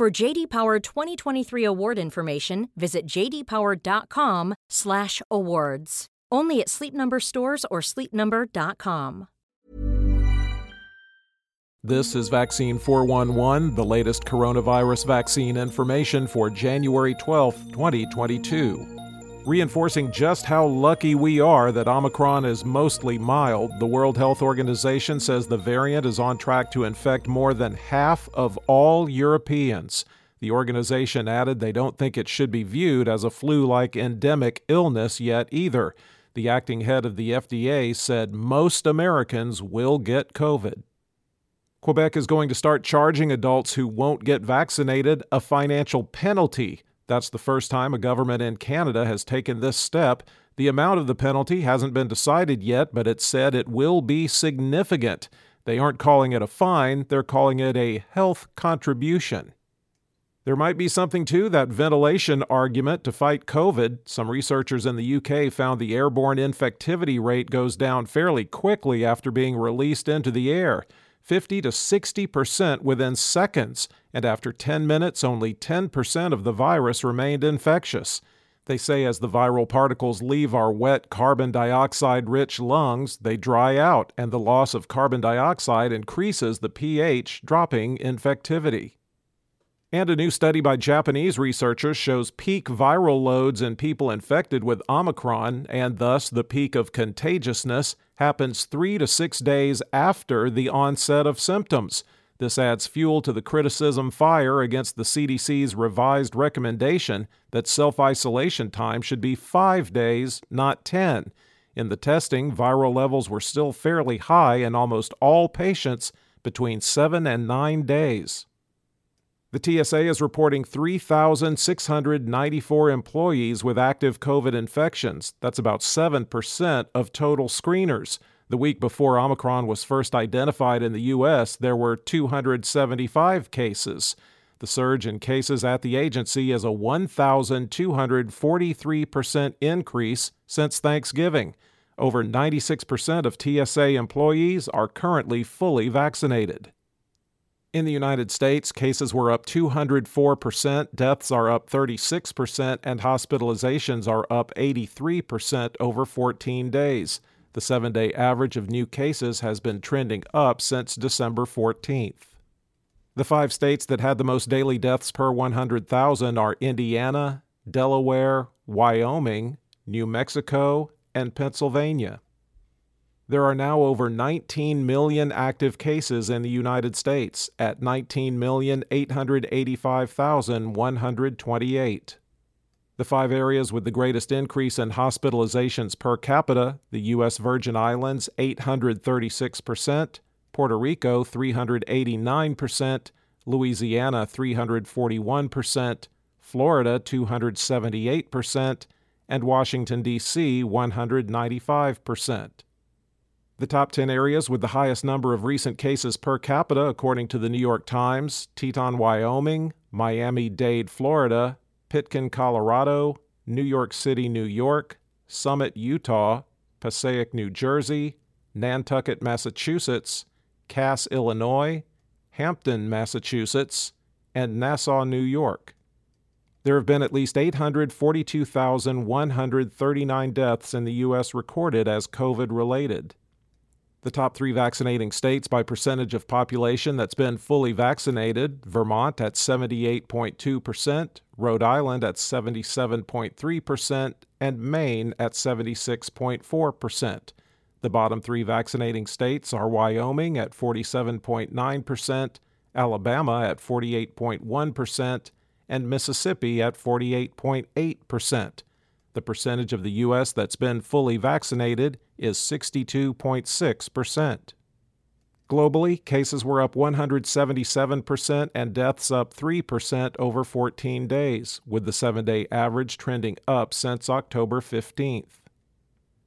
For JD Power 2023 award information, visit jdpower.com/awards. Only at Sleep Number stores or sleepnumber.com. This is Vaccine 411, the latest coronavirus vaccine information for January 12, 2022. Reinforcing just how lucky we are that Omicron is mostly mild, the World Health Organization says the variant is on track to infect more than half of all Europeans. The organization added they don't think it should be viewed as a flu like endemic illness yet either. The acting head of the FDA said most Americans will get COVID. Quebec is going to start charging adults who won't get vaccinated a financial penalty. That's the first time a government in Canada has taken this step. The amount of the penalty hasn't been decided yet, but it said it will be significant. They aren't calling it a fine, they're calling it a health contribution. There might be something to that ventilation argument to fight COVID. Some researchers in the UK found the airborne infectivity rate goes down fairly quickly after being released into the air. 50 to 60% within seconds, and after 10 minutes, only 10% of the virus remained infectious. They say as the viral particles leave our wet carbon dioxide rich lungs, they dry out, and the loss of carbon dioxide increases the pH, dropping infectivity. And a new study by Japanese researchers shows peak viral loads in people infected with Omicron, and thus the peak of contagiousness, happens three to six days after the onset of symptoms. This adds fuel to the criticism fire against the CDC's revised recommendation that self isolation time should be five days, not 10. In the testing, viral levels were still fairly high in almost all patients between seven and nine days. The TSA is reporting 3,694 employees with active COVID infections. That's about 7% of total screeners. The week before Omicron was first identified in the U.S., there were 275 cases. The surge in cases at the agency is a 1,243% increase since Thanksgiving. Over 96% of TSA employees are currently fully vaccinated. In the United States, cases were up 204%, deaths are up 36%, and hospitalizations are up 83% over 14 days. The seven day average of new cases has been trending up since December 14th. The five states that had the most daily deaths per 100,000 are Indiana, Delaware, Wyoming, New Mexico, and Pennsylvania. There are now over 19 million active cases in the United States at 19,885,128. The five areas with the greatest increase in hospitalizations per capita the U.S. Virgin Islands, 836%, Puerto Rico, 389%, Louisiana, 341%, Florida, 278%, and Washington, D.C., 195%. The top 10 areas with the highest number of recent cases per capita, according to the New York Times Teton, Wyoming, Miami Dade, Florida, Pitkin, Colorado, New York City, New York, Summit, Utah, Passaic, New Jersey, Nantucket, Massachusetts, Cass, Illinois, Hampden, Massachusetts, and Nassau, New York. There have been at least 842,139 deaths in the U.S. recorded as COVID related. The top three vaccinating states by percentage of population that's been fully vaccinated Vermont at 78.2%, Rhode Island at 77.3%, and Maine at 76.4%. The bottom three vaccinating states are Wyoming at 47.9%, Alabama at 48.1%, and Mississippi at 48.8%. The percentage of the U.S. that's been fully vaccinated is 62.6%. Globally, cases were up 177% and deaths up 3% over 14 days, with the seven day average trending up since October 15th.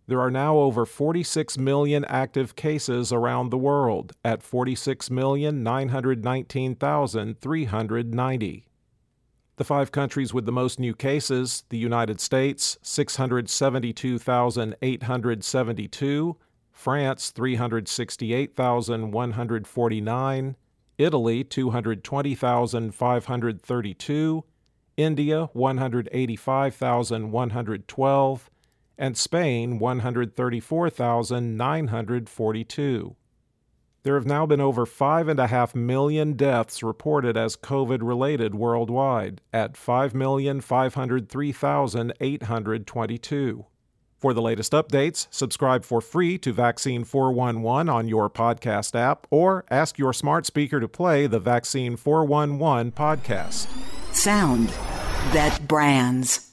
There are now over 46 million active cases around the world at 46,919,390. The five countries with the most new cases the United States, 672,872, France 368,149, Italy 220,532, India 185,112, and Spain 134,942. There have now been over 5.5 million deaths reported as COVID related worldwide, at 5,503,822. For the latest updates, subscribe for free to Vaccine 411 on your podcast app or ask your smart speaker to play the Vaccine 411 podcast. Sound that brands.